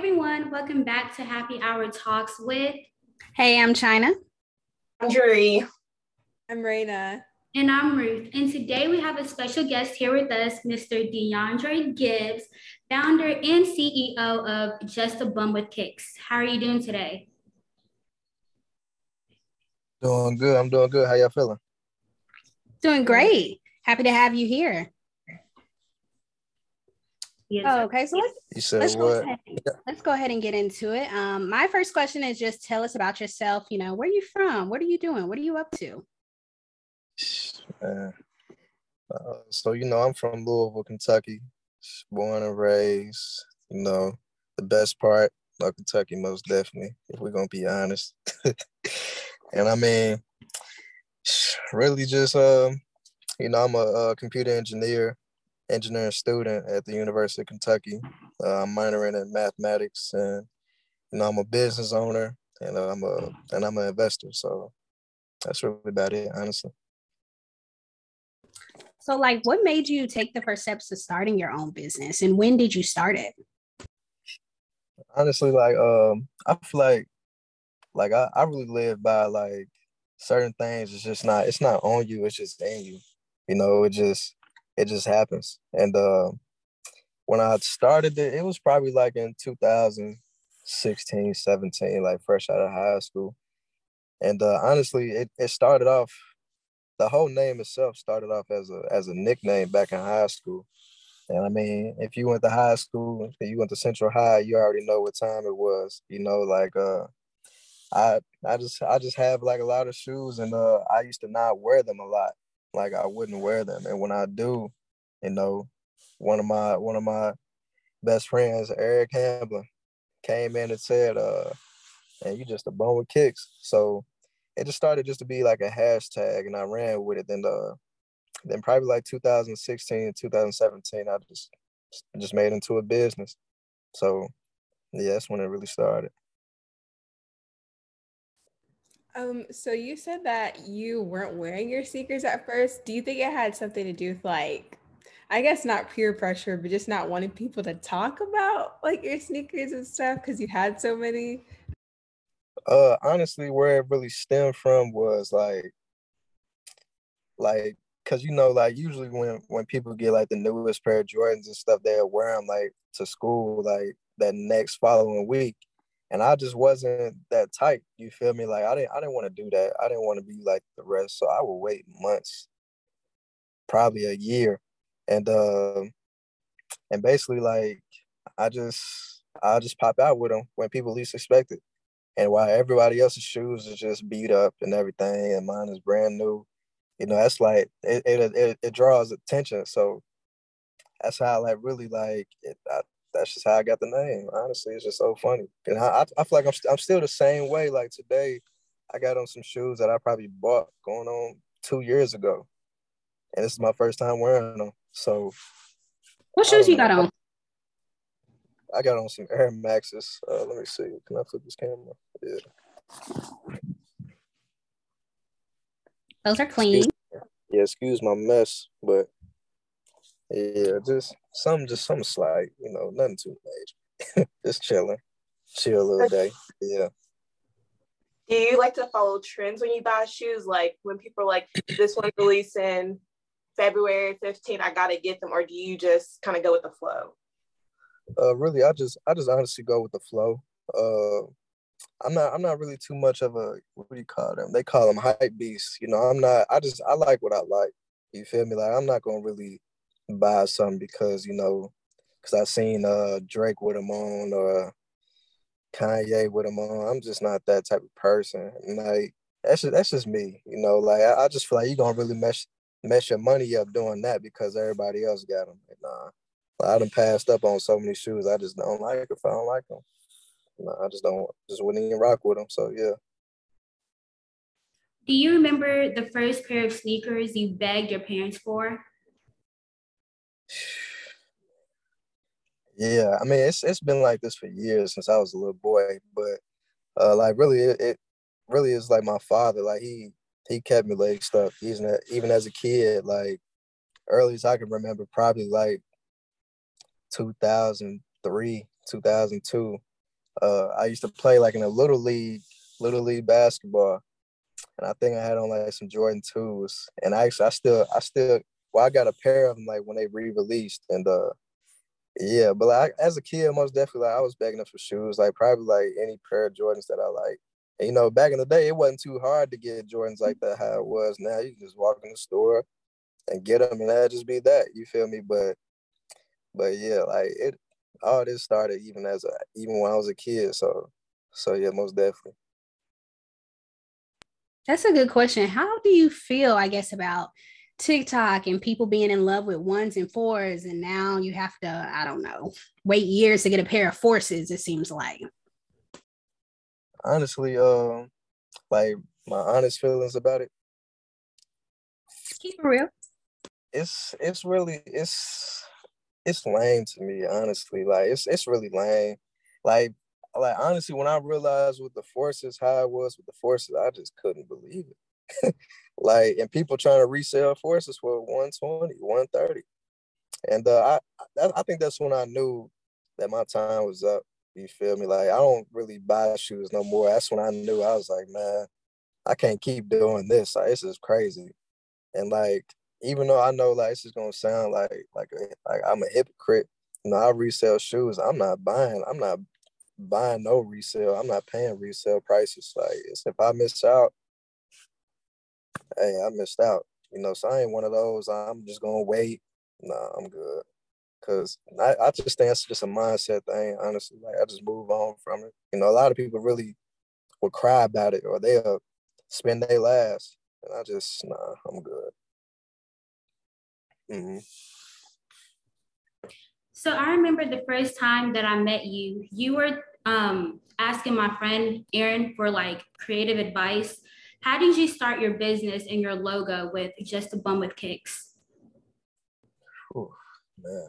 everyone. Welcome back to Happy Hour Talks with. Hey, I'm China. I'm Jury. I'm Raina. And I'm Ruth. And today we have a special guest here with us, Mr. DeAndre Gibbs, founder and CEO of Just a Bum with Kicks. How are you doing today? Doing good. I'm doing good. How y'all feeling? Doing great. Happy to have you here. Yes. Oh, okay, so let's You said let's go, what? ahead, let's go ahead and get into it. Um, my first question is just tell us about yourself. You know, where are you from? What are you doing? What are you up to? Man. Uh, so you know, I'm from Louisville, Kentucky. Born and raised. You know, the best part of Kentucky, most definitely, if we're gonna be honest. and I mean, really just um, you know, I'm a, a computer engineer, engineering student at the University of Kentucky. Uh, I'm minoring in mathematics, and you know, I'm a business owner, and I'm a and I'm an investor. So that's really about it, honestly. So, like, what made you take the first steps to starting your own business, and when did you start it? honestly like um i feel like like I, I really live by like certain things it's just not it's not on you it's just in you you know it just it just happens and uh, when i started it it was probably like in 2016 17 like fresh out of high school and uh, honestly it, it started off the whole name itself started off as a as a nickname back in high school and I mean, if you went to high school, if you went to Central High, you already know what time it was. You know, like uh, I I just I just have like a lot of shoes, and uh, I used to not wear them a lot. Like I wouldn't wear them, and when I do, you know, one of my one of my best friends, Eric Hamblin, came in and said, uh, "And you just a bum with kicks." So it just started just to be like a hashtag, and I ran with it. Then the then probably like 2016 2017 i just just made into a business so yeah that's when it really started Um, so you said that you weren't wearing your sneakers at first. Do you think it had something to do with like, I guess not peer pressure, but just not wanting people to talk about like your sneakers and stuff because you had so many? uh honestly where it really stemmed from was like like because you know like usually when when people get like the newest pair of jordans and stuff they'll wear them like to school like that next following week and i just wasn't that tight you feel me? Like i didn't i didn't want to do that. I didn't want to be like the rest so i would wait months probably a year. And um and basically like i just i just pop out with them when people least expect it. And while everybody else's shoes is just beat up and everything and mine is brand new you know that's like it it, it, it draws attention. So that's how I like really like it, I, that's just how i got the name honestly it's just so funny. And I, I feel like I'm, I'm still the same way like today i got on some shoes that i probably bought going on two years ago and this is my first time wearing them so What shoes you got on? i got on some air maxes uh, let me see can i flip this camera? Yeah. Those are clean. yeah, excuse my mess, but yeah, just some, just some slight, you know, nothing too major. just chilling, chill a little day. Yeah. Do you like to follow trends when you buy shoes? Like when people are like, this one's releasing February 15th, I gotta get them, or do you just kind of go with the flow? Uh, really, I just, I just honestly go with the flow. Uh, I'm not, I'm not really too much of a, what do you call them? They call them hype beasts. You know, I'm not. I just, I like what I like. You feel me? Like I'm not gonna really buy something because you know, because I seen uh Drake with them on or Kanye with them on. I'm just not that type of person. And like that's just that's just me. You know, like I, I just feel like you're gonna really mess mess your money up doing that because everybody else got them. Like, nah, I done passed up on so many shoes. I just don't like if I don't like them. No, I just don't just wouldn't even rock with them. So yeah. Do you remember the first pair of sneakers you begged your parents for? Yeah, I mean it's it's been like this for years since I was a little boy, but uh, like really it, it really is like my father. Like he he kept me laced stuff not, even as a kid, like early as I can remember, probably like 2003, 2002. uh, I used to play like in a little league, little league basketball, and I think I had on like some Jordan twos. And actually, I still, I still, well, I got a pair of them like when they re-released, and uh, yeah. But like as a kid, most definitely, like, I was begging them for shoes, like probably like any pair of Jordans that I like. And, you know, back in the day, it wasn't too hard to get Jordans like that. How it was now, you just walk in the store and get them, and that just be that. You feel me? But, but yeah, like it, all this started even as a even when I was a kid. So so yeah, most definitely. That's a good question. How do you feel, I guess, about TikTok and people being in love with ones and fours, and now you have to, I don't know, wait years to get a pair of forces, it seems like. Honestly, um, like my honest feelings about it. Keep it real. It's it's really it's it's lame to me, honestly. Like it's it's really lame. Like like honestly, when I realized with the forces how it was with the forces, I just couldn't believe it. like and people trying to resell forces for 120, 130. And uh, I I think that's when I knew that my time was up. You feel me? Like I don't really buy shoes no more. That's when I knew I was like, man, I can't keep doing this. Like, this is crazy. And like even though I know like this is gonna sound like like a, like I'm a hypocrite, you know, I resell shoes. I'm not buying. I'm not buying no resale. I'm not paying resale prices. Like if I miss out, hey, I missed out. You know, so I ain't one of those. I'm just gonna wait. Nah, I'm good. Cause I, I just think it's just a mindset thing, honestly. Like I just move on from it. You know, a lot of people really will cry about it or they'll spend their last. And I just nah, I'm good. Mm-hmm. So I remember the first time that I met you, you were um, asking my friend Erin for like creative advice. How did you start your business and your logo with just a bum with kicks? Man.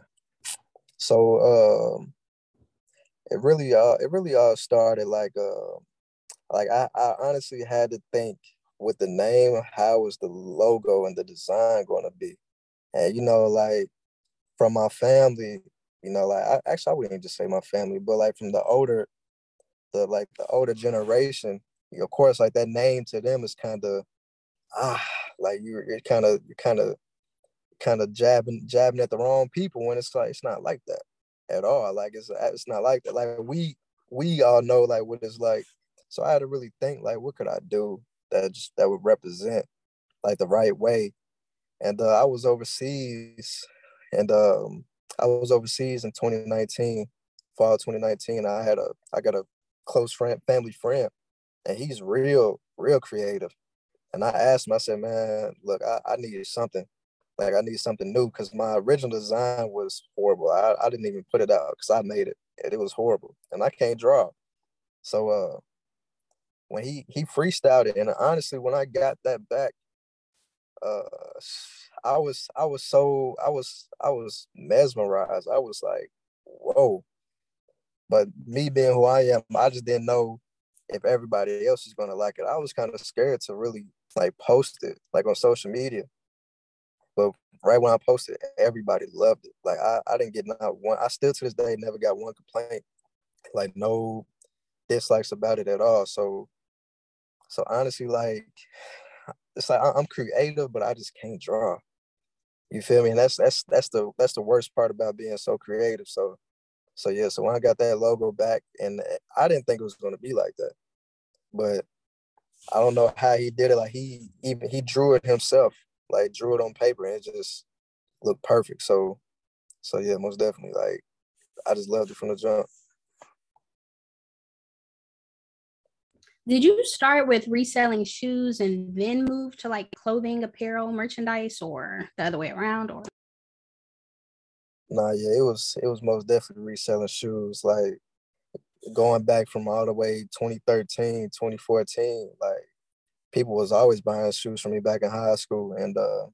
So um it really uh it really all started like uh like I, I honestly had to think with the name, how was the logo and the design gonna be? And you know, like from my family, you know, like I actually I wouldn't just say my family, but like from the older, the like the older generation, of course, like that name to them is kind of ah, like you're you're kind of you're kind of kind of jabbing jabbing at the wrong people when it's like it's not like that at all. Like it's it's not like that. Like we we all know like what it's like. So I had to really think like what could I do that just that would represent like the right way and uh, I was overseas, and um, I was overseas in 2019, fall 2019. I had a, I got a close friend, family friend, and he's real, real creative. And I asked him, I said, man, look, I, I needed something, like I need something new, because my original design was horrible. I, I didn't even put it out because I made it, and it was horrible, and I can't draw. So uh, when he he freestyled it, and honestly, when I got that back, uh I was I was so I was I was mesmerized. I was like, whoa. But me being who I am, I just didn't know if everybody else is gonna like it. I was kind of scared to really like post it like on social media. But right when I posted, everybody loved it. Like I, I didn't get not one. I still to this day never got one complaint. Like no dislikes about it at all. So so honestly, like it's like I'm creative, but I just can't draw. You feel me? And that's that's that's the that's the worst part about being so creative. So so yeah, so when I got that logo back, and I didn't think it was gonna be like that, but I don't know how he did it. Like he even he drew it himself, like drew it on paper, and it just looked perfect. So so yeah, most definitely. Like I just loved it from the jump. Did you start with reselling shoes and then move to like clothing, apparel, merchandise, or the other way around? Or nah, yeah, it was it was most definitely reselling shoes. Like going back from all the way 2013, 2014, like people was always buying shoes for me back in high school. And uh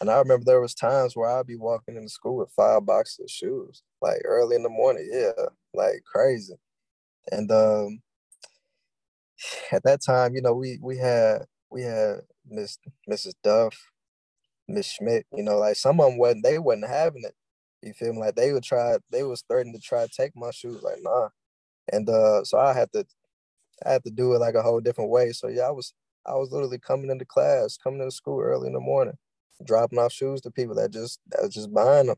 and I remember there was times where I'd be walking into school with five boxes of shoes, like early in the morning. Yeah, like crazy. And um at that time, you know, we we had we had Miss Mrs. Duff, Miss Schmidt, you know, like some of them wasn't they wasn't having it. You feel me? Like they would try, they was starting to try to take my shoes. Like, nah, and uh, so I had to I had to do it like a whole different way. So yeah, I was I was literally coming into class, coming into school early in the morning, dropping off shoes to people that just that was just buying them.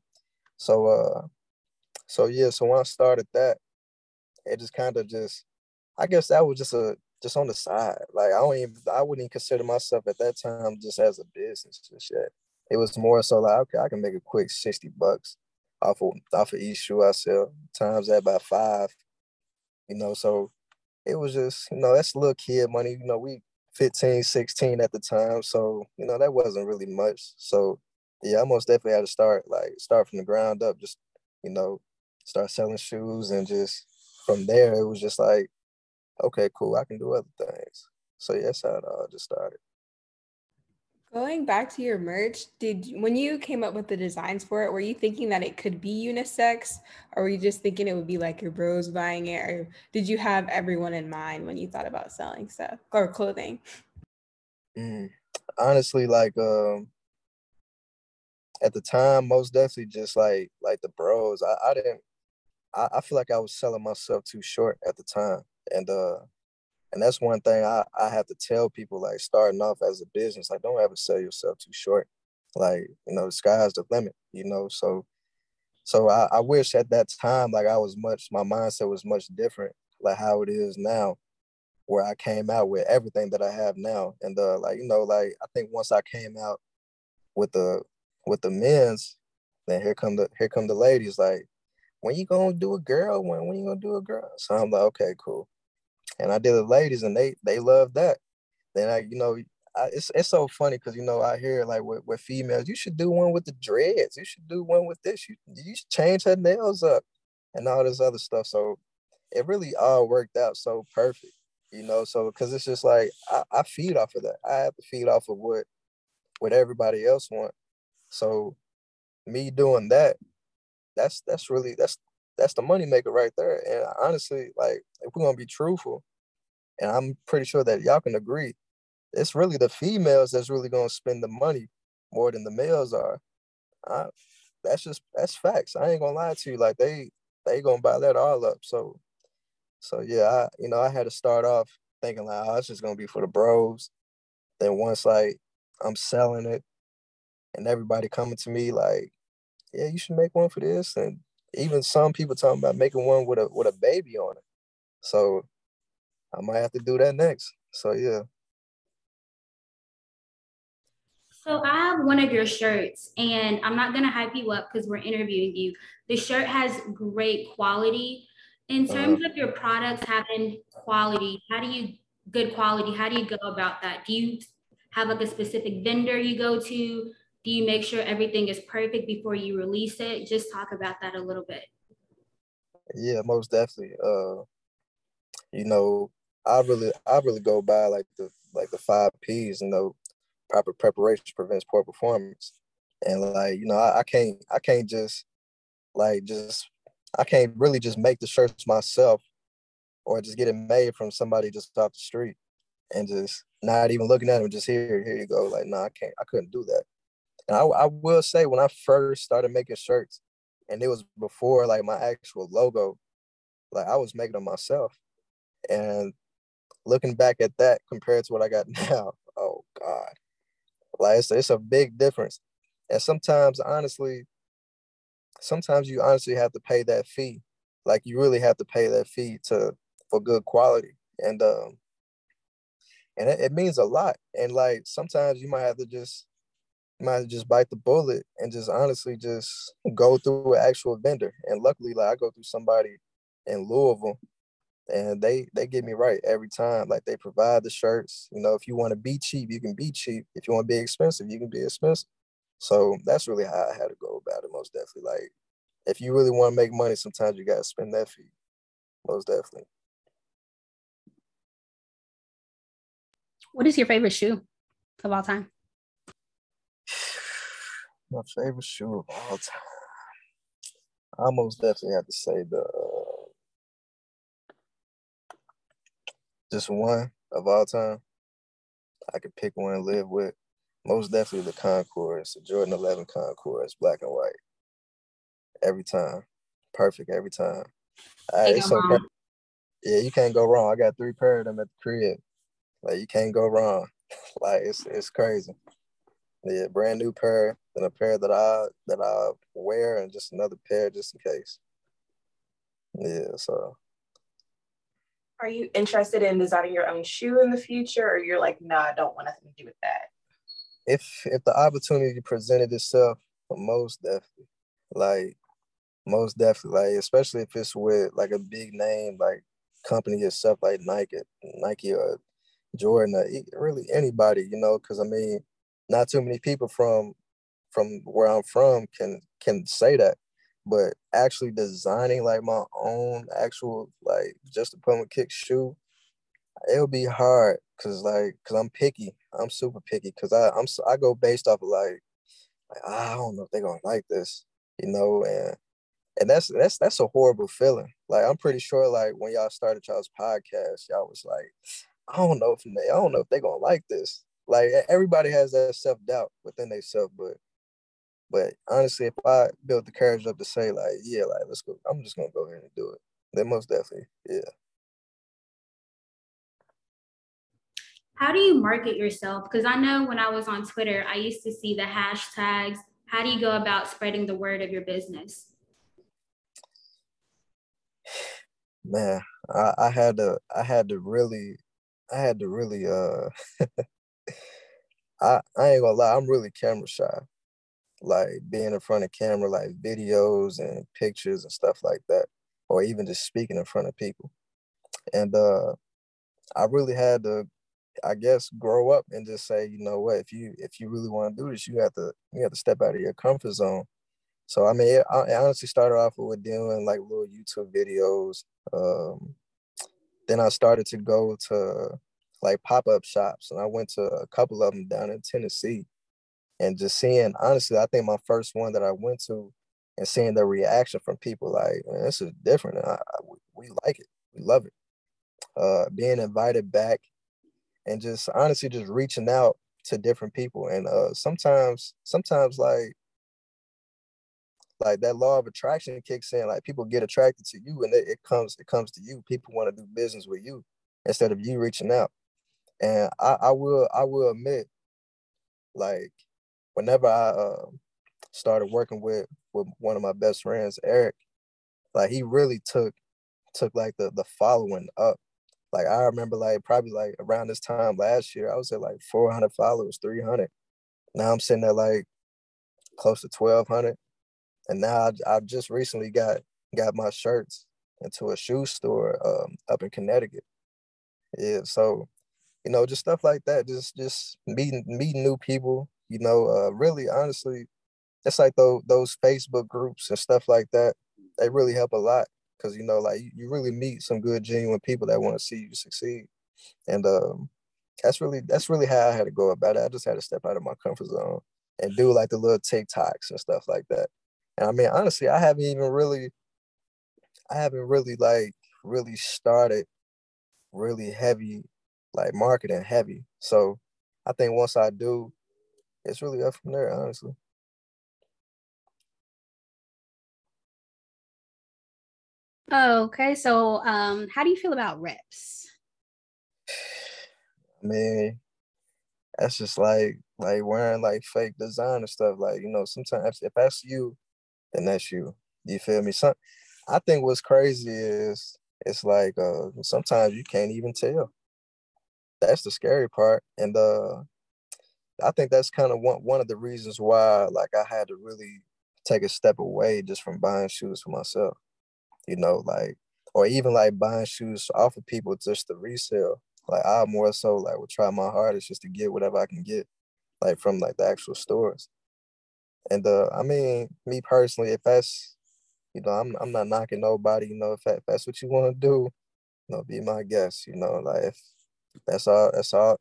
So uh, so yeah, so when I started that, it just kind of just I guess that was just a just on the side. Like I don't even I wouldn't even consider myself at that time just as a business just yet. It was more so like okay, I can make a quick 60 bucks off of off of each shoe I sell, times that by five. You know, so it was just, you know, that's little kid money. You know, we 15, 16 at the time. So, you know, that wasn't really much. So yeah, I most definitely had to start like start from the ground up, just, you know, start selling shoes and just from there it was just like, okay, cool, I can do other things. So yeah, all just started. Going back to your merch, did when you came up with the designs for it, were you thinking that it could be unisex, or were you just thinking it would be like your bros buying it, or did you have everyone in mind when you thought about selling stuff or clothing? Mm, honestly, like um, at the time, most definitely just like like the bros. I, I didn't. I, I feel like I was selling myself too short at the time, and uh, and that's one thing I, I have to tell people like starting off as a business, like don't ever sell yourself too short. Like, you know, the sky's the limit, you know. So so I, I wish at that time like I was much my mindset was much different, like how it is now, where I came out with everything that I have now. And uh like, you know, like I think once I came out with the with the men's, then here come the here come the ladies, like, when you gonna do a girl? When when you gonna do a girl? So I'm like, okay, cool and I did the ladies, and they they love that. Then I, you know, I, it's it's so funny because you know I hear like with, with females, you should do one with the dreads, you should do one with this, you you should change her nails up, and all this other stuff. So it really all worked out so perfect, you know. So because it's just like I, I feed off of that. I have to feed off of what what everybody else want. So me doing that, that's that's really that's that's the money maker right there. And honestly, like if we're gonna be truthful, and I'm pretty sure that y'all can agree, it's really the females that's really gonna spend the money more than the males are. I, that's just that's facts. I ain't gonna lie to you. Like they they gonna buy that all up. So so yeah, I you know I had to start off thinking like, oh, it's just gonna be for the bros. Then once like I'm selling it, and everybody coming to me like, yeah, you should make one for this, and even some people talking about making one with a with a baby on it. So I might have to do that next. So yeah. So I have one of your shirts, and I'm not gonna hype you up because we're interviewing you. The shirt has great quality. In uh-huh. terms uh, of your products having quality, how do you good quality? How do you go about that? Do you have like a specific vendor you go to? Do you make sure everything is perfect before you release it? Just talk about that a little bit. Yeah most definitely. Uh you know i really i really go by like the like the five p's you know proper preparation prevents poor performance. And like you know I, I can't i can't just like just i can't really just make the shirts myself or just get it made from somebody just off the street and just not even looking at them just here here you go. Like no nah, i can't i couldn't do that and I, I will say when I first started making shirts, and it was before like my actual logo, like I was making them myself. And looking back at that compared to what I got now, oh God. Like it's, it's a big difference. And sometimes honestly, sometimes you honestly have to pay that fee. Like you really have to pay that fee to for good quality. And um and it, it means a lot. And like sometimes you might have to just might just bite the bullet and just honestly just go through an actual vendor. And luckily, like I go through somebody in Louisville and they they get me right every time. Like they provide the shirts. You know, if you want to be cheap, you can be cheap. If you want to be expensive, you can be expensive. So that's really how I had to go about it. Most definitely, like if you really want to make money, sometimes you gotta spend that fee. Most definitely. What is your favorite shoe of all time? My favorite shoe of all time. I most definitely have to say the uh, just one of all time. I could pick one and live with. Most definitely the Concords, the Jordan 11 Concords, black and white. Every time. Perfect every time. I, it's so yeah, you can't go wrong. I got three pair of them at the crib. Like you can't go wrong. like it's it's crazy. Yeah, brand new pair and a pair that I that I wear and just another pair just in case. Yeah, so are you interested in designing your own shoe in the future or you're like, nah, I don't want nothing to do with that? If if the opportunity presented itself, most definitely. Like most definitely. Like especially if it's with like a big name like company itself like Nike, Nike or Jordan, or really anybody, you know, because I mean, not too many people from from where I'm from can can say that. But actually designing like my own actual like just a puma kick shoe, it'll be hard because like because I'm picky. I'm super picky because I I'm I go based off of like, like ah, I don't know if they're gonna like this, you know, and and that's that's that's a horrible feeling. Like I'm pretty sure like when y'all started y'all's podcast, y'all was like, I don't know if they, I don't know if they're gonna like this. Like everybody has that self doubt within themselves, but but honestly, if I built the courage up to say like, yeah, like let's go, I'm just gonna go ahead and do it. Then most definitely, yeah. How do you market yourself? Because I know when I was on Twitter, I used to see the hashtags. How do you go about spreading the word of your business? Man, I, I had to I had to really I had to really uh I, I ain't gonna lie, I'm really camera shy. Like being in front of camera, like videos and pictures and stuff like that, or even just speaking in front of people. And uh I really had to, I guess, grow up and just say, you know what, if you if you really want to do this, you have to you have to step out of your comfort zone. So I mean, it, I honestly started off with doing like little YouTube videos. Um, then I started to go to like pop-up shops and I went to a couple of them down in Tennessee and just seeing honestly I think my first one that I went to and seeing the reaction from people like man, this is different. I, I, we like it. We love it. Uh being invited back and just honestly just reaching out to different people and uh sometimes sometimes like like that law of attraction kicks in like people get attracted to you and it, it comes it comes to you. People want to do business with you instead of you reaching out. And I, I will I will admit, like whenever I uh, started working with with one of my best friends, Eric, like he really took took like the the following up. Like I remember like probably like around this time last year, I was at like 400 followers, 300. Now I'm sitting at like close to 1200. And now I, I just recently got got my shirts into a shoe store um, up in Connecticut. Yeah, so you know, just stuff like that. Just just meeting meeting new people. You know, uh, really honestly, it's like those those Facebook groups and stuff like that. They really help a lot because you know, like you really meet some good genuine people that want to see you succeed, and um, that's really that's really how I had to go about it. I just had to step out of my comfort zone and do like the little TikToks and stuff like that. And I mean, honestly, I haven't even really, I haven't really like really started really heavy like marketing heavy. So I think once I do, it's really up from there, honestly. Okay, so um, how do you feel about reps? I mean, that's just like like wearing like fake design and stuff. Like you know, sometimes if that's you, then that's you. You feel me? Some I think what's crazy is it's like uh sometimes you can't even tell that's the scary part. And uh I think that's kind of one one of the reasons why like I had to really take a step away just from buying shoes for myself. You know, like or even like buying shoes off of people just to resell. Like I more so like would try my hardest just to get whatever I can get, like from like the actual stores. And uh I mean, me personally, if that's you know, I'm I'm not knocking nobody, you know, if, that, if that's what you want to do, you know, be my guest, you know, like if that's all. That's all.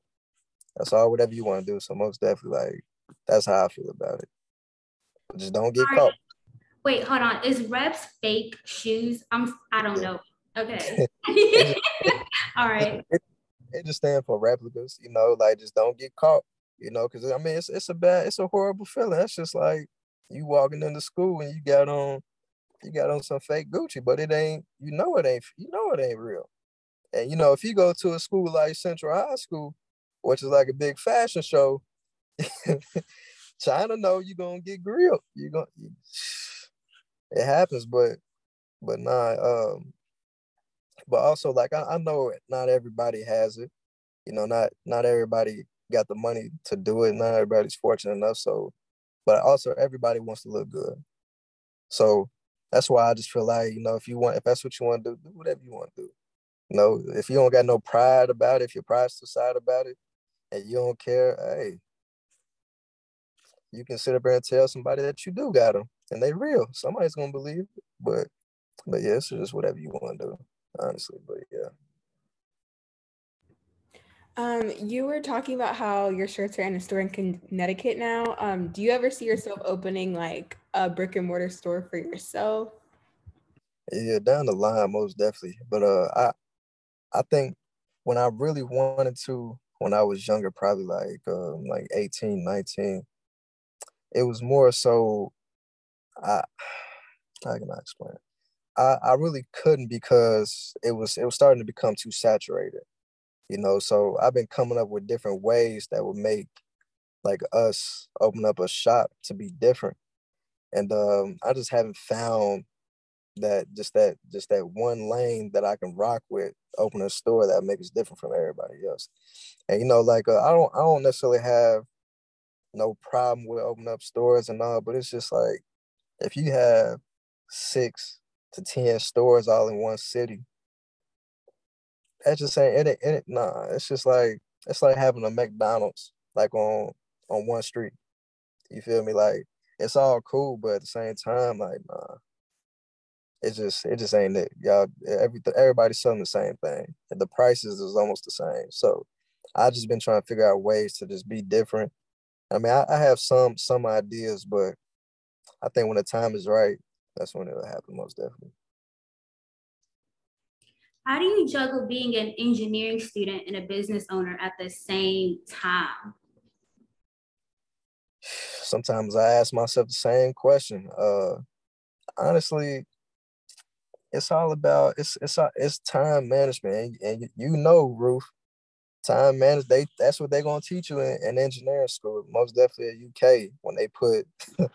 That's all. Whatever you want to do. So most definitely, like that's how I feel about it. Just don't get caught. Wait, hold on. Is reps fake shoes? I'm. I don't know. Okay. all right. It, it just stands for replicas. You know, like just don't get caught. You know, because I mean, it's it's a bad, it's a horrible feeling. It's just like you walking into school and you got on, you got on some fake Gucci, but it ain't. You know, it ain't. You know, it ain't real. And you know, if you go to a school like Central High School, which is like a big fashion show, China know you're gonna get grilled. You're gonna it happens, but but not um but also like I, I know not everybody has it. You know, not not everybody got the money to do it. Not everybody's fortunate enough. So, but also everybody wants to look good. So that's why I just feel like, you know, if you want, if that's what you want to do, do whatever you want to do. You know, if you don't got no pride about it, if your pride's too side about it, and you don't care, hey, you can sit up there and tell somebody that you do got them, and they real. Somebody's gonna believe it, but but yeah, it's just whatever you want to do, honestly. But yeah. Um, you were talking about how your shirts are in a store in Connecticut now. Um, do you ever see yourself opening like a brick and mortar store for yourself? Yeah, down the line, most definitely. But uh, I, I think when I really wanted to, when I was younger, probably like um, like 18, 19, it was more so. I, how can I explain it? I, I really couldn't because it was it was starting to become too saturated you know so i've been coming up with different ways that would make like us open up a shop to be different and um, i just haven't found that just that just that one lane that i can rock with open a store that makes us different from everybody else. And you know like uh, i don't i don't necessarily have no problem with opening up stores and all but it's just like if you have six to ten stores all in one city that's just saying it, it, nah it's just like it's like having a mcdonald's like on on one street. You feel me? Like it's all cool but at the same time like nah it just it just ain't it y'all everything everybody's selling the same thing and the prices is almost the same so i just been trying to figure out ways to just be different i mean i, I have some some ideas but i think when the time is right that's when it'll happen most definitely how do you juggle being an engineering student and a business owner at the same time? Sometimes I ask myself the same question. Uh, honestly, it's all about it's it's it's time management, and, and you know, Ruth, time management. They that's what they're gonna teach you in, in engineering school. Most definitely at UK when they put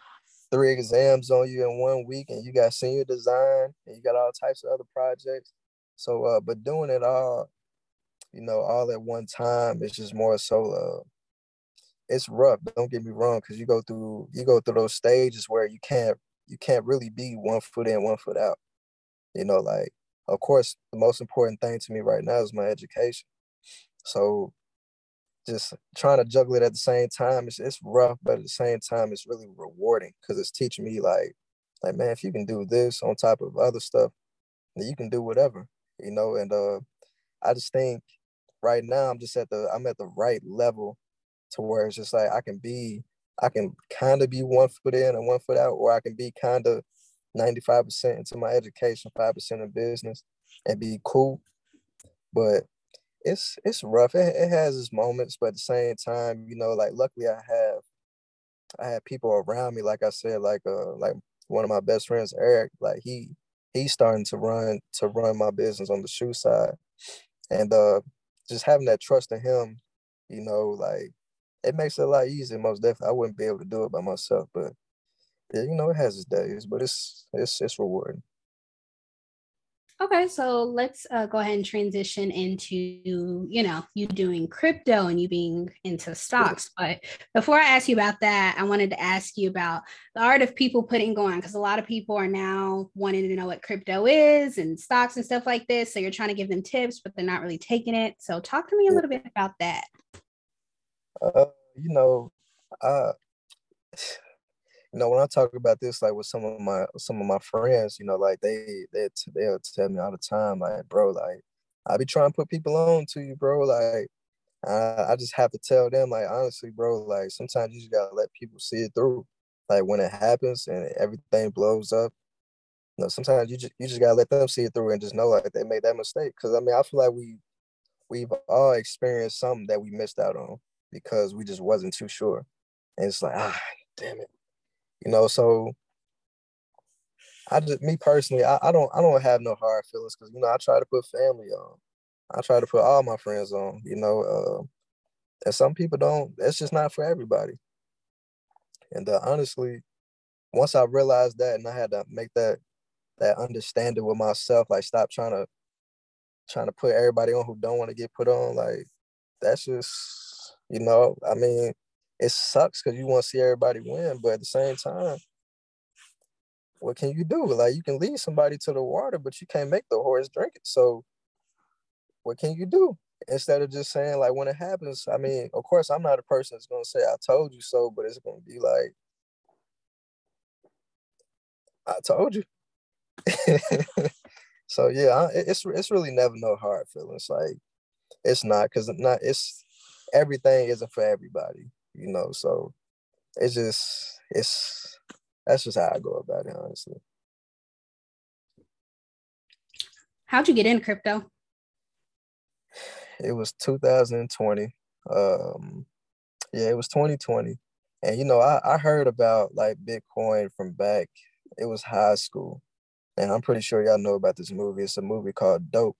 three exams on you in one week, and you got senior design, and you got all types of other projects so, uh, but doing it all, you know, all at one time it's just more so. Uh, it's rough. Don't get me wrong, because you go through you go through those stages where you can't you can't really be one foot in, one foot out. You know, like of course, the most important thing to me right now is my education. So just trying to juggle it at the same time, it's, it's rough, but at the same time, it's really rewarding because it's teaching me like, like man, if you can do this on top of other stuff, you can do whatever you know, and uh, I just think right now I'm just at the I'm at the right level to where it's just like I can be I can kind of be one foot in and one foot out, or I can be kind of 95% into my education, 5% in business and be cool. But it's it's rough. It, it has its moments, but at the same time, you know, like luckily I have I have people around me, like I said, like uh like one of my best friends, Eric, like he he's starting to run to run my business on the shoe side and uh just having that trust in him you know like it makes it a lot easier most definitely i wouldn't be able to do it by myself but yeah you know it has its days but it's it's it's rewarding Okay, so let's uh, go ahead and transition into you know you doing crypto and you being into stocks. But before I ask you about that, I wanted to ask you about the art of people putting going because a lot of people are now wanting to know what crypto is and stocks and stuff like this. So you're trying to give them tips, but they're not really taking it. So talk to me a little bit about that. Uh, you know, uh, you know, when I talk about this, like with some of my some of my friends, you know, like they they they'll tell me all the time, like, bro, like I be trying to put people on to you, bro. Like I, I just have to tell them, like, honestly, bro, like sometimes you just gotta let people see it through. Like when it happens and everything blows up, you know, sometimes you just you just gotta let them see it through and just know like they made that mistake. Cause I mean, I feel like we we've all experienced something that we missed out on because we just wasn't too sure. And it's like, ah, damn it you know so i just me personally i, I don't i don't have no hard feelings because you know i try to put family on I try to put all my friends on, you know. Uh, and some people don't. that's just not for everybody. And uh, honestly, once I realized that, and I had to make that that understanding with myself, like stop trying to trying to put everybody on who don't want to get put on. Like that's just, you know, I mean, it sucks because you want to see everybody win, but at the same time, what can you do? Like you can lead somebody to the water, but you can't make the horse drink it. So what can you do? Instead of just saying like when it happens, I mean, of course I'm not a person that's gonna say I told you so, but it's gonna be like I told you. so yeah, it's it's really never no hard feelings. Like it's not because not it's everything isn't for everybody, you know. So it's just it's that's just how I go about it, honestly. How'd you get in crypto? It was 2020. Um, yeah, it was 2020. And you know, I, I heard about like Bitcoin from back, it was high school. And I'm pretty sure y'all know about this movie. It's a movie called Dope.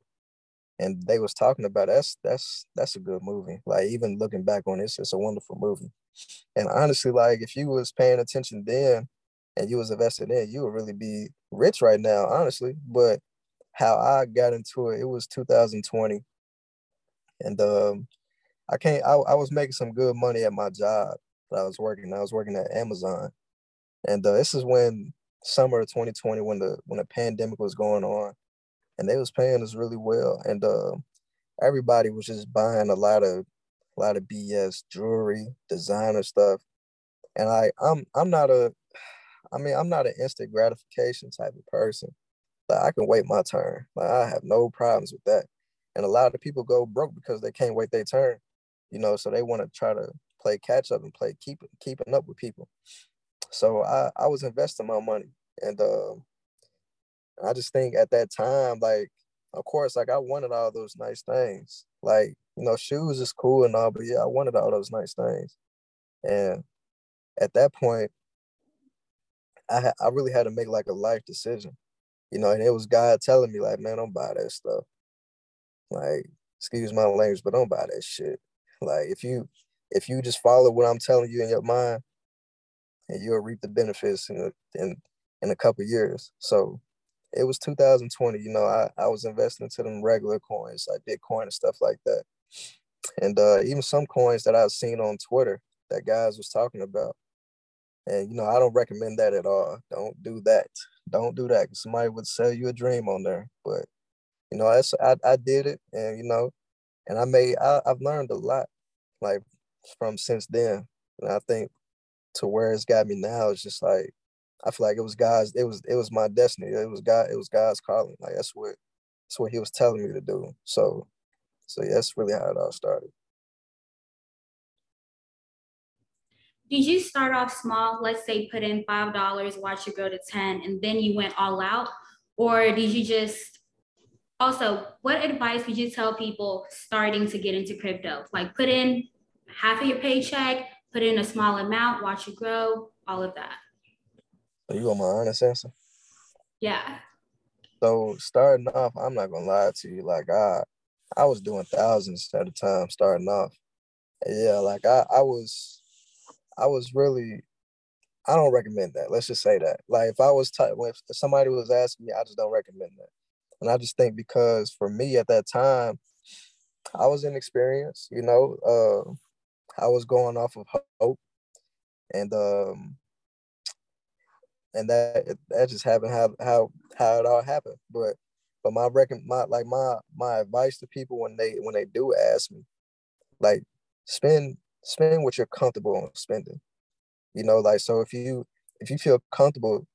And they was talking about that's that's that's a good movie. Like even looking back on this, it's a wonderful movie. And honestly, like if you was paying attention then and you was invested in, you would really be rich right now, honestly. But how I got into it, it was 2020. And um I can't I, I was making some good money at my job that I was working. I was working at Amazon. And uh, this is when summer of 2020 when the when the pandemic was going on and they was paying us really well. And uh, everybody was just buying a lot of a lot of bs jewelry designer stuff. And i i'm i'm not a i mean i'm not an instant gratification type of person like i can wait my turn. Like i have no problems with that. And a lot of people go broke because they can't wait their turn you know so they want to try to play catch up and play keep keeping up with people. So I, I was investing my money. And uh, I just think at that time, like, of course, like I wanted all those nice things. Like, you know, shoes is cool and all, but yeah, I wanted all those nice things. And at that point, I ha- I really had to make like a life decision, you know, and it was God telling me like, man, don't buy that stuff. Like, excuse my language, but don't buy that shit. Like, if you if you just follow what I'm telling you in your mind, and you'll reap the benefits in a, in, in a couple years. So it was 2020, you know, I, I was investing into them regular coins like Bitcoin and stuff like that. And uh, even some coins that I've seen on Twitter that guys was talking about. And you know, I don't recommend that at all. Don't do that. Don't do that. Somebody would sell you a dream on there. But you know, that's I, I did it and you know, and I made I, I've learned a lot like from since then. And I think to where it's got me now is just like I feel like it was God's it was it was my destiny. It was God it was God's calling. Like that's what that's what he was telling me to do. So so yeah, that's really how it all started. Did you start off small, let's say put in five dollars, watch it go to 10, and then you went all out? Or did you just also what advice would you tell people starting to get into crypto? Like put in half of your paycheck, put in a small amount, watch it grow, all of that. So you want my honest answer? Yeah. So starting off, I'm not gonna lie to you. Like I, I was doing thousands at a time starting off. Yeah, like I, I was, I was really. I don't recommend that. Let's just say that. Like if I was, t- if somebody was asking me, I just don't recommend that. And I just think because for me at that time, I was inexperienced. You know, uh, I was going off of hope, and um, and that that just happened how how how it all happened. But but my reckon my like my my advice to people when they when they do ask me, like spend spend what you're comfortable on spending. You know, like so if you if you feel comfortable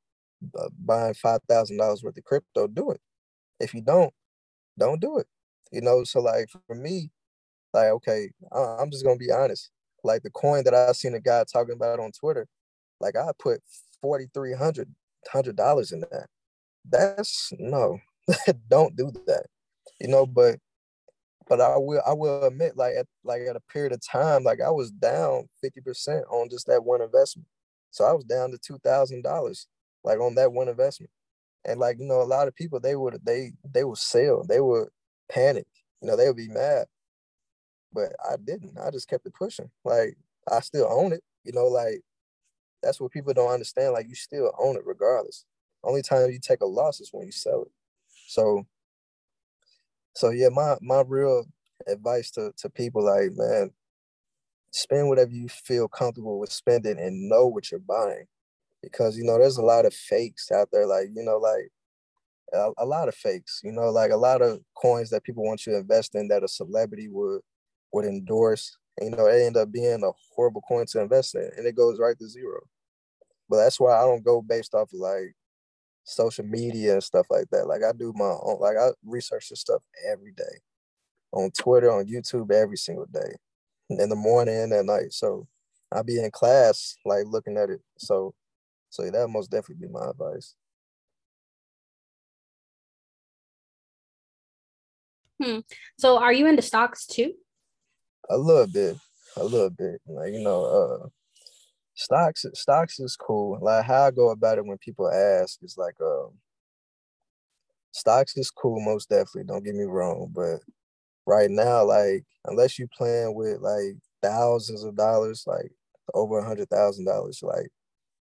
uh, buying five thousand dollars worth of crypto, do it. If you don't, don't do it. You know, so like for me, like okay, I'm just gonna be honest. Like the coin that I seen a guy talking about on Twitter, like I put forty three hundred hundred dollars in that. That's no, don't do that. You know, but but I will I will admit, like at like at a period of time, like I was down 50% on just that one investment. So I was down to two thousand dollars, like on that one investment. And like, you know, a lot of people they would they they would sell, they would panic, you know, they would be mad. But I didn't. I just kept it pushing. Like I still own it. You know, like that's what people don't understand. Like you still own it regardless. Only time you take a loss is when you sell it. So so yeah, my my real advice to, to people like, man, spend whatever you feel comfortable with spending and know what you're buying. Because you know, there's a lot of fakes out there, like, you know, like a, a lot of fakes, you know, like a lot of coins that people want you to invest in that a celebrity would would endorse. And, you know, it end up being a horrible coin to invest in and it goes right to zero. But that's why I don't go based off of like social media and stuff like that. Like I do my own, like I research this stuff every day on Twitter, on YouTube every single day, in the morning and at night. So I be in class, like looking at it. So, so that most definitely be my advice. Hmm. So are you into stocks too? A little bit, a little bit. Like you know, uh, stocks stocks is cool. Like how I go about it when people ask is like um stocks is cool most definitely, don't get me wrong. But right now, like unless you playing with like thousands of dollars, like over a hundred thousand dollars, like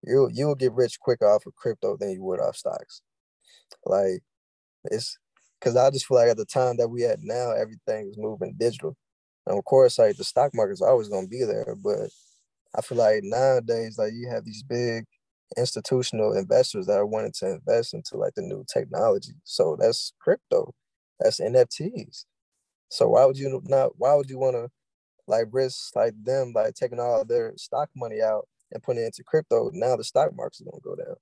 you you'll get rich quicker off of crypto than you would off stocks. Like it's because I just feel like at the time that we at now, everything is moving digital. And of course, like the stock market's always gonna be there, but I feel like nowadays, like you have these big institutional investors that are wanting to invest into like the new technology. So that's crypto, that's NFTs. So why would you not? Why would you want to like risk like them like taking all their stock money out and putting it into crypto? Now the stock market's gonna go down.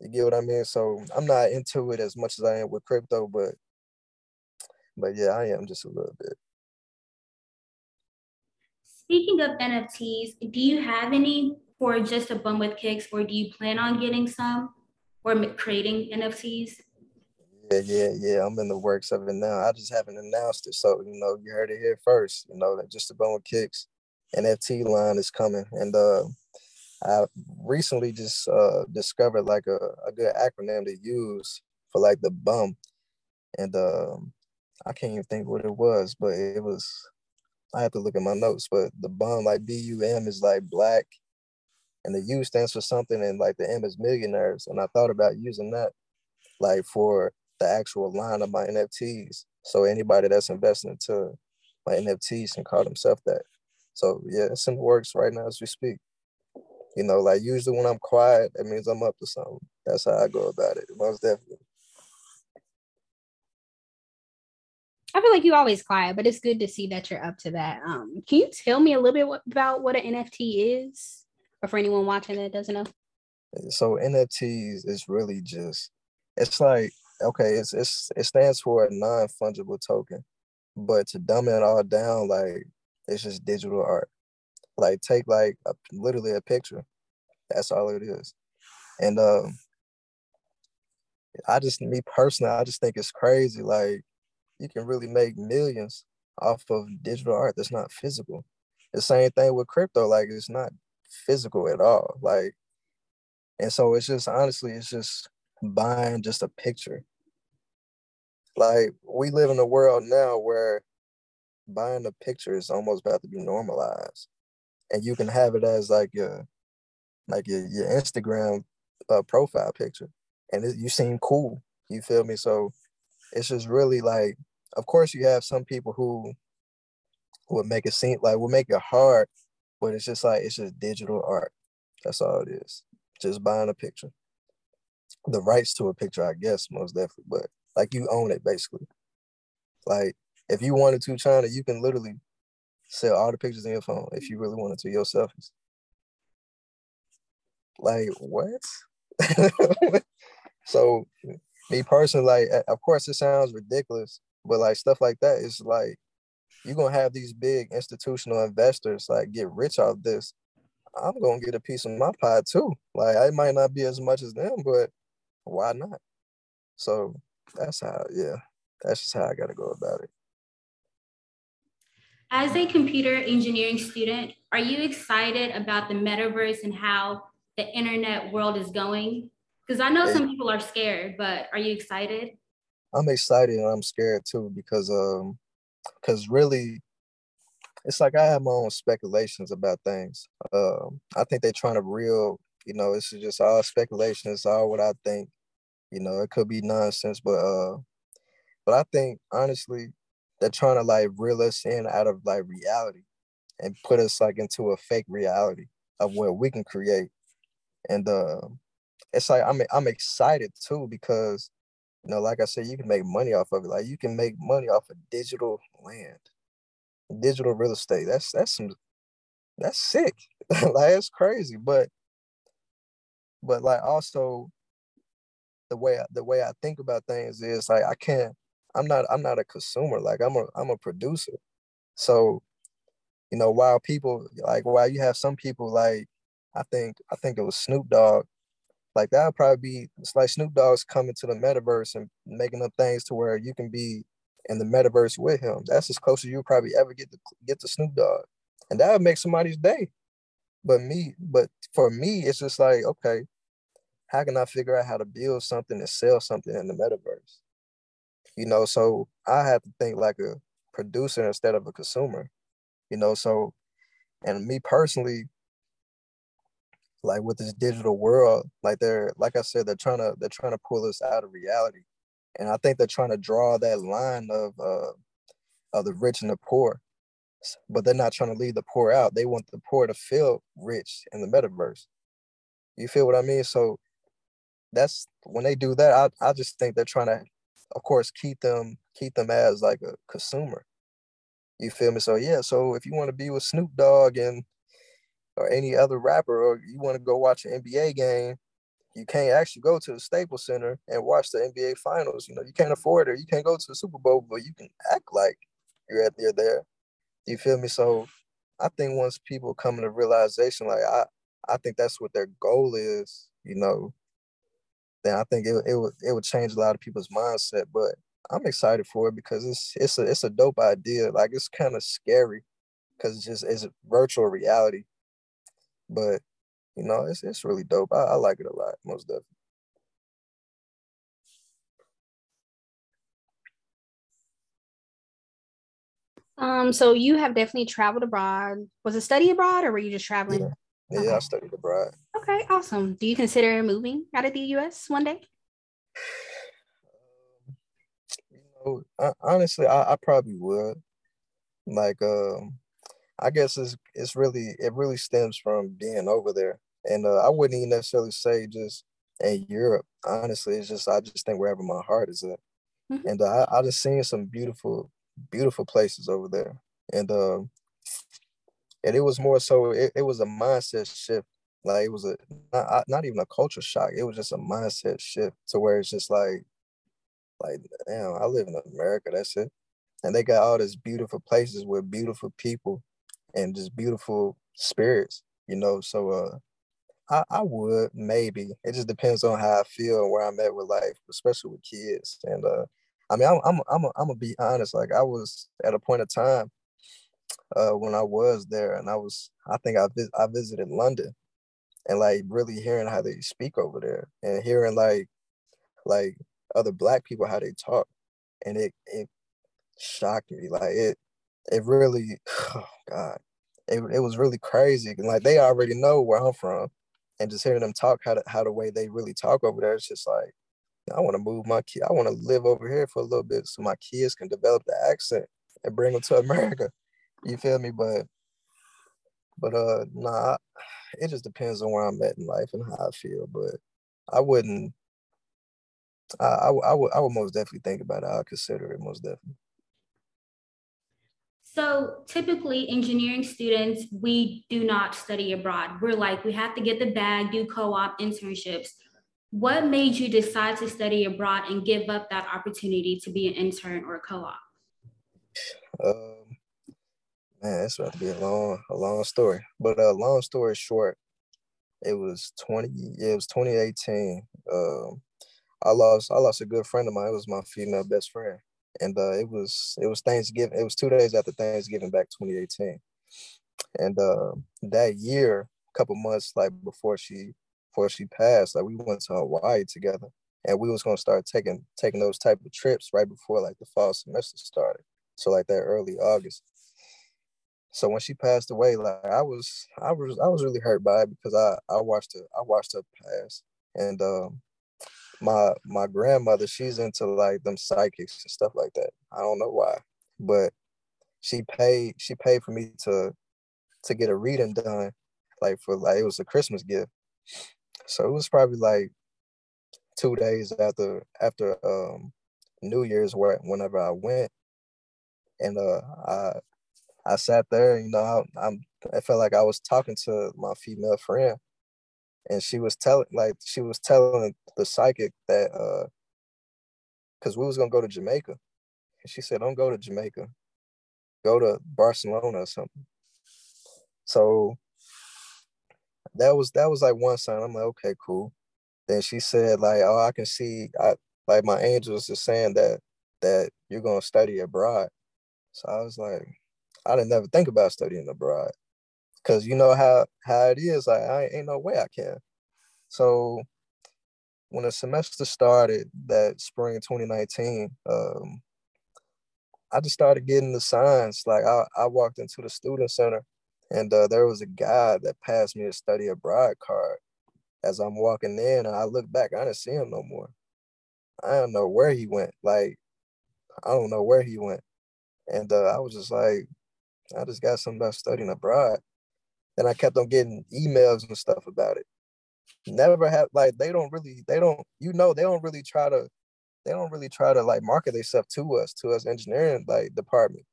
You get what I mean? So I'm not into it as much as I am with crypto, but but yeah, I am just a little bit. Speaking of NFTs, do you have any for just a bum with kicks, or do you plan on getting some or creating NFTs? Yeah, yeah, yeah. I'm in the works of it now. I just haven't announced it, so you know, you heard it here first. You know that just a bum with kicks NFT line is coming, and uh, I recently just uh, discovered like a, a good acronym to use for like the bum, and um, I can't even think what it was, but it was I have to look at my notes, but the bum like B U M is like black, and the U stands for something, and like the M is millionaires. And I thought about using that like for the actual line of my NFTs. So anybody that's investing into my NFTs can call themselves that. So yeah, it's in the works right now as we speak. You know, like usually when I'm quiet, that means I'm up to something. That's how I go about it. Most definitely. I feel like you always quiet, but it's good to see that you're up to that. Um, can you tell me a little bit what, about what an NFT is, or for anyone watching that doesn't know? So NFTs is really just it's like okay, it's it's it stands for a non fungible token, but to dumb it all down, like it's just digital art. Like take like a, literally a picture. That's all it is, and um, I just me personally, I just think it's crazy. Like you can really make millions off of digital art that's not physical. The same thing with crypto, like it's not physical at all. Like, and so it's just honestly, it's just buying just a picture. Like we live in a world now where buying a picture is almost about to be normalized. And you can have it as like your like your, your Instagram uh, profile picture. And it, you seem cool. You feel me? So it's just really like of course you have some people who would make it seem like would make it hard, but it's just like it's just digital art. That's all it is. Just buying a picture. The rights to a picture, I guess, most definitely, but like you own it basically. Like if you wanted to, China, you can literally sell all the pictures in your phone if you really wanted to, your selfies. Like what? so me personally, like of course it sounds ridiculous, but like stuff like that is like you're gonna have these big institutional investors like get rich off this. I'm gonna get a piece of my pie too. Like I might not be as much as them, but why not? So that's how, yeah, that's just how I gotta go about it. As a computer engineering student, are you excited about the metaverse and how the internet world is going? Because I know some people are scared, but are you excited? I'm excited and I'm scared too because um because really, it's like I have my own speculations about things. Um, I think they're trying to real, you know, it's just all speculation. It's all what I think. You know, it could be nonsense, but uh, but I think honestly, they're trying to like reel us in out of like reality and put us like into a fake reality of what we can create. And uh, it's like I'm I'm excited too because you know, like I said, you can make money off of it. Like you can make money off of digital land, digital real estate. That's that's some that's sick. like it's crazy. But but like also the way the way I think about things is like I can't I'm not I'm not a consumer. Like I'm a I'm a producer. So, you know, while people like while you have some people like I think I think it was Snoop Dogg, like that'll probably be it's like Snoop Dogg's coming to the metaverse and making up things to where you can be in the metaverse with him. That's as close as you'll probably ever get to get to Snoop Dogg. And that would make somebody's day. But me, but for me, it's just like, okay, how can I figure out how to build something and sell something in the metaverse? You know, so I have to think like a producer instead of a consumer. You know, so and me personally, like with this digital world, like they're like I said, they're trying to they're trying to pull us out of reality. And I think they're trying to draw that line of uh of the rich and the poor. But they're not trying to leave the poor out. They want the poor to feel rich in the metaverse. You feel what I mean? So that's when they do that, I, I just think they're trying to, of course, keep them keep them as like a consumer. You feel me? So yeah, so if you want to be with Snoop Dogg and or any other rapper, or you want to go watch an NBA game, you can't actually go to the Staples Center and watch the NBA Finals. You know, you can't afford it. You can't go to the Super Bowl, but you can act like you're at you're there. You feel me? So I think once people come to realization, like I, I think that's what their goal is. You know, then I think it, it would it would change a lot of people's mindset. But I'm excited for it because it's it's a it's a dope idea. Like it's kind of scary because it's just it's virtual reality. But you know, it's it's really dope. I, I like it a lot, most definitely. Um, so you have definitely traveled abroad. Was it study abroad or were you just traveling? Yeah, yeah okay. I studied abroad. Okay, awesome. Do you consider moving out of the US one day? Um, you know, I, honestly, I, I probably would. Like, um, I guess it's it's really it really stems from being over there, and uh, I wouldn't even necessarily say just in Europe. Honestly, it's just I just think wherever my heart is at, mm-hmm. and uh, I I just seen some beautiful beautiful places over there, and um, and it was more so it, it was a mindset shift. Like it was a not not even a culture shock. It was just a mindset shift to where it's just like like damn, I live in America. That's it, and they got all these beautiful places with beautiful people and just beautiful spirits. You know, so uh, I, I would maybe. It just depends on how I feel and where I'm at with life, especially with kids. And uh, I mean, I'm I'm I'm I'm gonna be honest. Like I was at a point of time uh, when I was there, and I was I think I I visited London, and like really hearing how they speak over there, and hearing like like other Black people how they talk, and it it shocked me. Like it it really oh God, it it was really crazy. And like they already know where I'm from, and just hearing them talk how to, how the way they really talk over there, it's just like I want to move my kid. I want to live over here for a little bit so my kids can develop the accent and bring them to America. You feel me? But but uh nah, it just depends on where I'm at in life and how I feel. But I wouldn't. I I, I would I would most definitely think about it. I'll consider it most definitely. So typically engineering students, we do not study abroad. We're like, we have to get the bag, do co-op internships. What made you decide to study abroad and give up that opportunity to be an intern or a co-op? Um, man, it's about to be a long, a long story. But uh, long story short, it was 20, yeah, it was 2018. Um, I lost, I lost a good friend of mine. It was my female best friend and uh, it was it was Thanksgiving. It was two days after Thanksgiving back 2018, and uh, that year, a couple months like before she before she passed, like we went to Hawaii together, and we was gonna start taking taking those type of trips right before like the fall semester started. So like that early August. So when she passed away, like I was, I was, I was really hurt by it because I, I watched her, I watched her pass, and um, my my grandmother, she's into like them psychics and stuff like that. I don't know why, but she paid, she paid for me to, to get a reading done, like for like it was a Christmas gift. So it was probably like two days after after um New Year's where whenever I went, and uh I I sat there, you know, I, I'm I felt like I was talking to my female friend, and she was telling like she was telling the psychic that uh because we was gonna go to Jamaica, and she said, "Don't go to Jamaica, go to Barcelona or something." So that was that was like one sign. I'm like, okay, cool. Then she said, like, oh, I can see, I like my angels are saying that that you're gonna study abroad. So I was like, I didn't never think about studying abroad. Cause you know how how it is, like I ain't no way I can. So when the semester started that spring of 2019, um, I just started getting the signs. Like I, I walked into the student center and uh, there was a guy that passed me a study abroad card as I'm walking in and I look back, I didn't see him no more. I don't know where he went. Like, I don't know where he went. And uh, I was just like, I just got something about studying abroad. And I kept on getting emails and stuff about it. Never have like they don't really, they don't, you know, they don't really try to, they don't really try to like market themselves to us, to us engineering like department.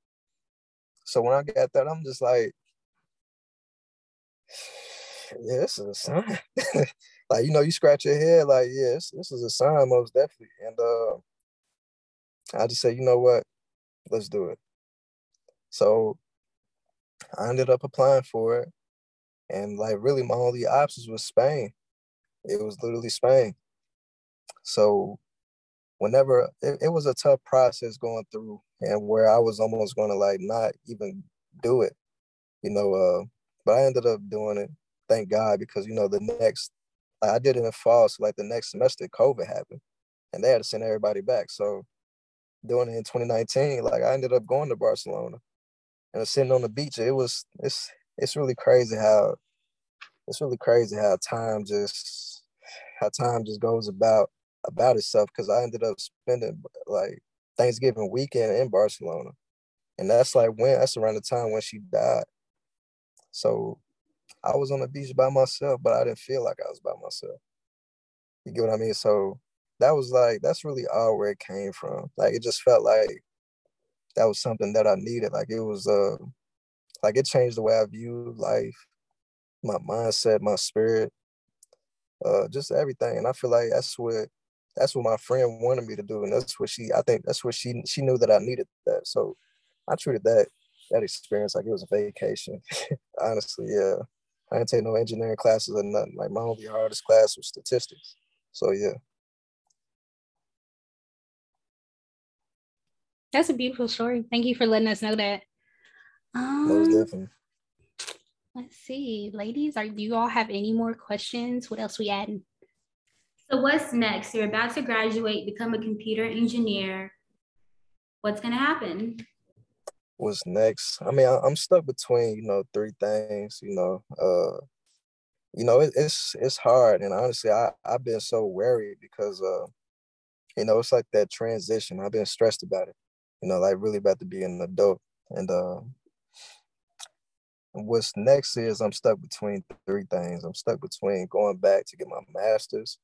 So when I got that, I'm just like, yeah, this is a sign. like, you know, you scratch your head, like, yes, yeah, this, is a sign, most definitely. And uh, I just said, you know what? Let's do it. So I ended up applying for it. And like really my only options was Spain. It was literally Spain. So whenever it, it was a tough process going through and where I was almost gonna like not even do it, you know, uh, but I ended up doing it thank God because you know the next I did it in fall, so like the next semester COVID happened, and they had to send everybody back. So doing it in 2019, like I ended up going to Barcelona and sitting on the beach. It was it's it's really crazy how it's really crazy how time just how time just goes about about itself because I ended up spending like Thanksgiving weekend in Barcelona. And that's like when that's around the time when she died. So I was on the beach by myself, but I didn't feel like I was by myself. You get what I mean? So that was like that's really all where it came from. Like it just felt like that was something that I needed. Like it was uh like it changed the way I view life, my mindset, my spirit, uh just everything. And I feel like that's what that's what my friend wanted me to do. And that's what she I think that's what she she knew that I needed that. So I treated that that experience like it was a vacation. Honestly, yeah. I didn't take no engineering classes or nothing. Like my only hardest class was statistics. So yeah. That's a beautiful story. Thank you for letting us know that. Um, Most definitely. Let's see, ladies. Are do you all have any more questions? What else we adding? So what's next? You're about to graduate, become a computer engineer. What's gonna happen? what's next. I mean, I, am stuck between you know three things. You know, uh, you know it, it's it's hard, and honestly, I I've been so worried because uh, you know, it's like that transition. I've been stressed about it. You know, like really about to be an adult, and uh, what's next is I'm stuck between three things. I'm stuck between going back to get my master's,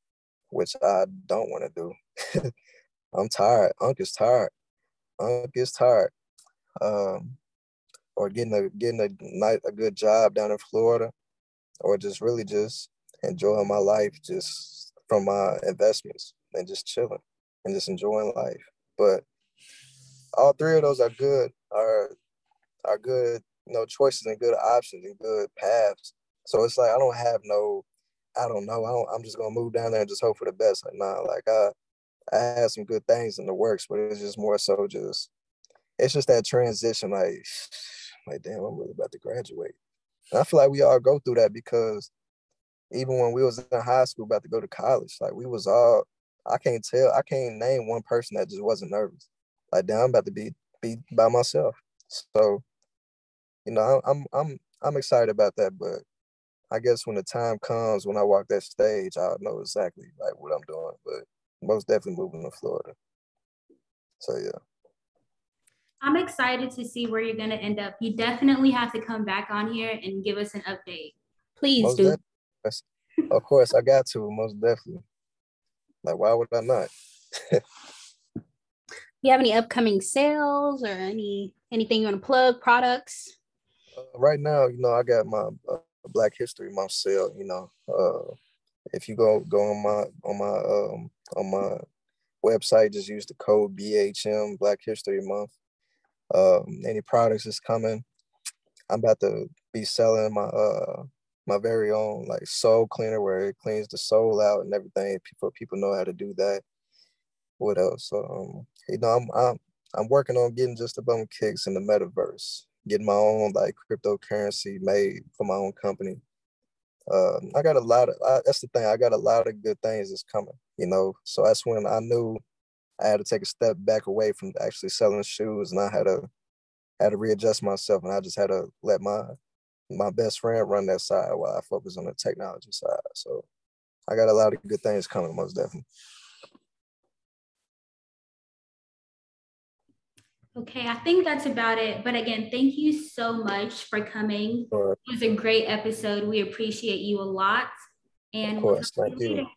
which I don't want to do. I'm tired. Unc is tired. Unc is tired um, or getting a getting a night a good job down in Florida, or just really just enjoying my life just from my investments and just chilling and just enjoying life. But all three of those are good are are good you know choices and good options and good paths. So it's like I don't have no I don't know. I don't, I'm just gonna move down there and just hope for the best. Like, nah, like I, I had some good things in the works, but it's just more so just it's just that transition, like, like damn, I'm really about to graduate. And I feel like we all go through that because even when we was in high school about to go to college, like we was all I can't tell, I can't name one person that just wasn't nervous. Like damn, I'm about to be be by myself. So, you know, I'm I'm I'm excited about that, but I guess when the time comes when I walk that stage, I'll know exactly like what I'm doing. But most definitely moving to Florida. So yeah. I'm excited to see where you're gonna end up. You definitely have to come back on here and give us an update. Please most do. Of course, I got to most definitely. Like, why would I not? you have any upcoming sales or any anything you want to plug products? Uh, right now, you know, I got my uh, Black History Month sale. You know, uh, if you go go on my on my um on my website, just use the code BHM Black History Month. Um, any products is coming. I'm about to be selling my uh my very own like sole cleaner where it cleans the sole out and everything. People people know how to do that. What else? Um, you know, I'm I'm I'm working on getting just a bum kicks in the metaverse, getting my own like cryptocurrency made for my own company. Um, I got a lot of I, that's the thing. I got a lot of good things that's coming. You know, so that's when I knew I had to take a step back away from actually selling shoes, and I had to had to readjust myself, and I just had to let my my best friend run that side while I focus on the technology side. So I got a lot of good things coming, most definitely. Okay, I think that's about it. But again, thank you so much for coming. It was a great episode. We appreciate you a lot. And of course, we'll thank you.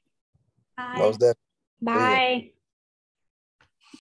Bye. Most definitely. Bye.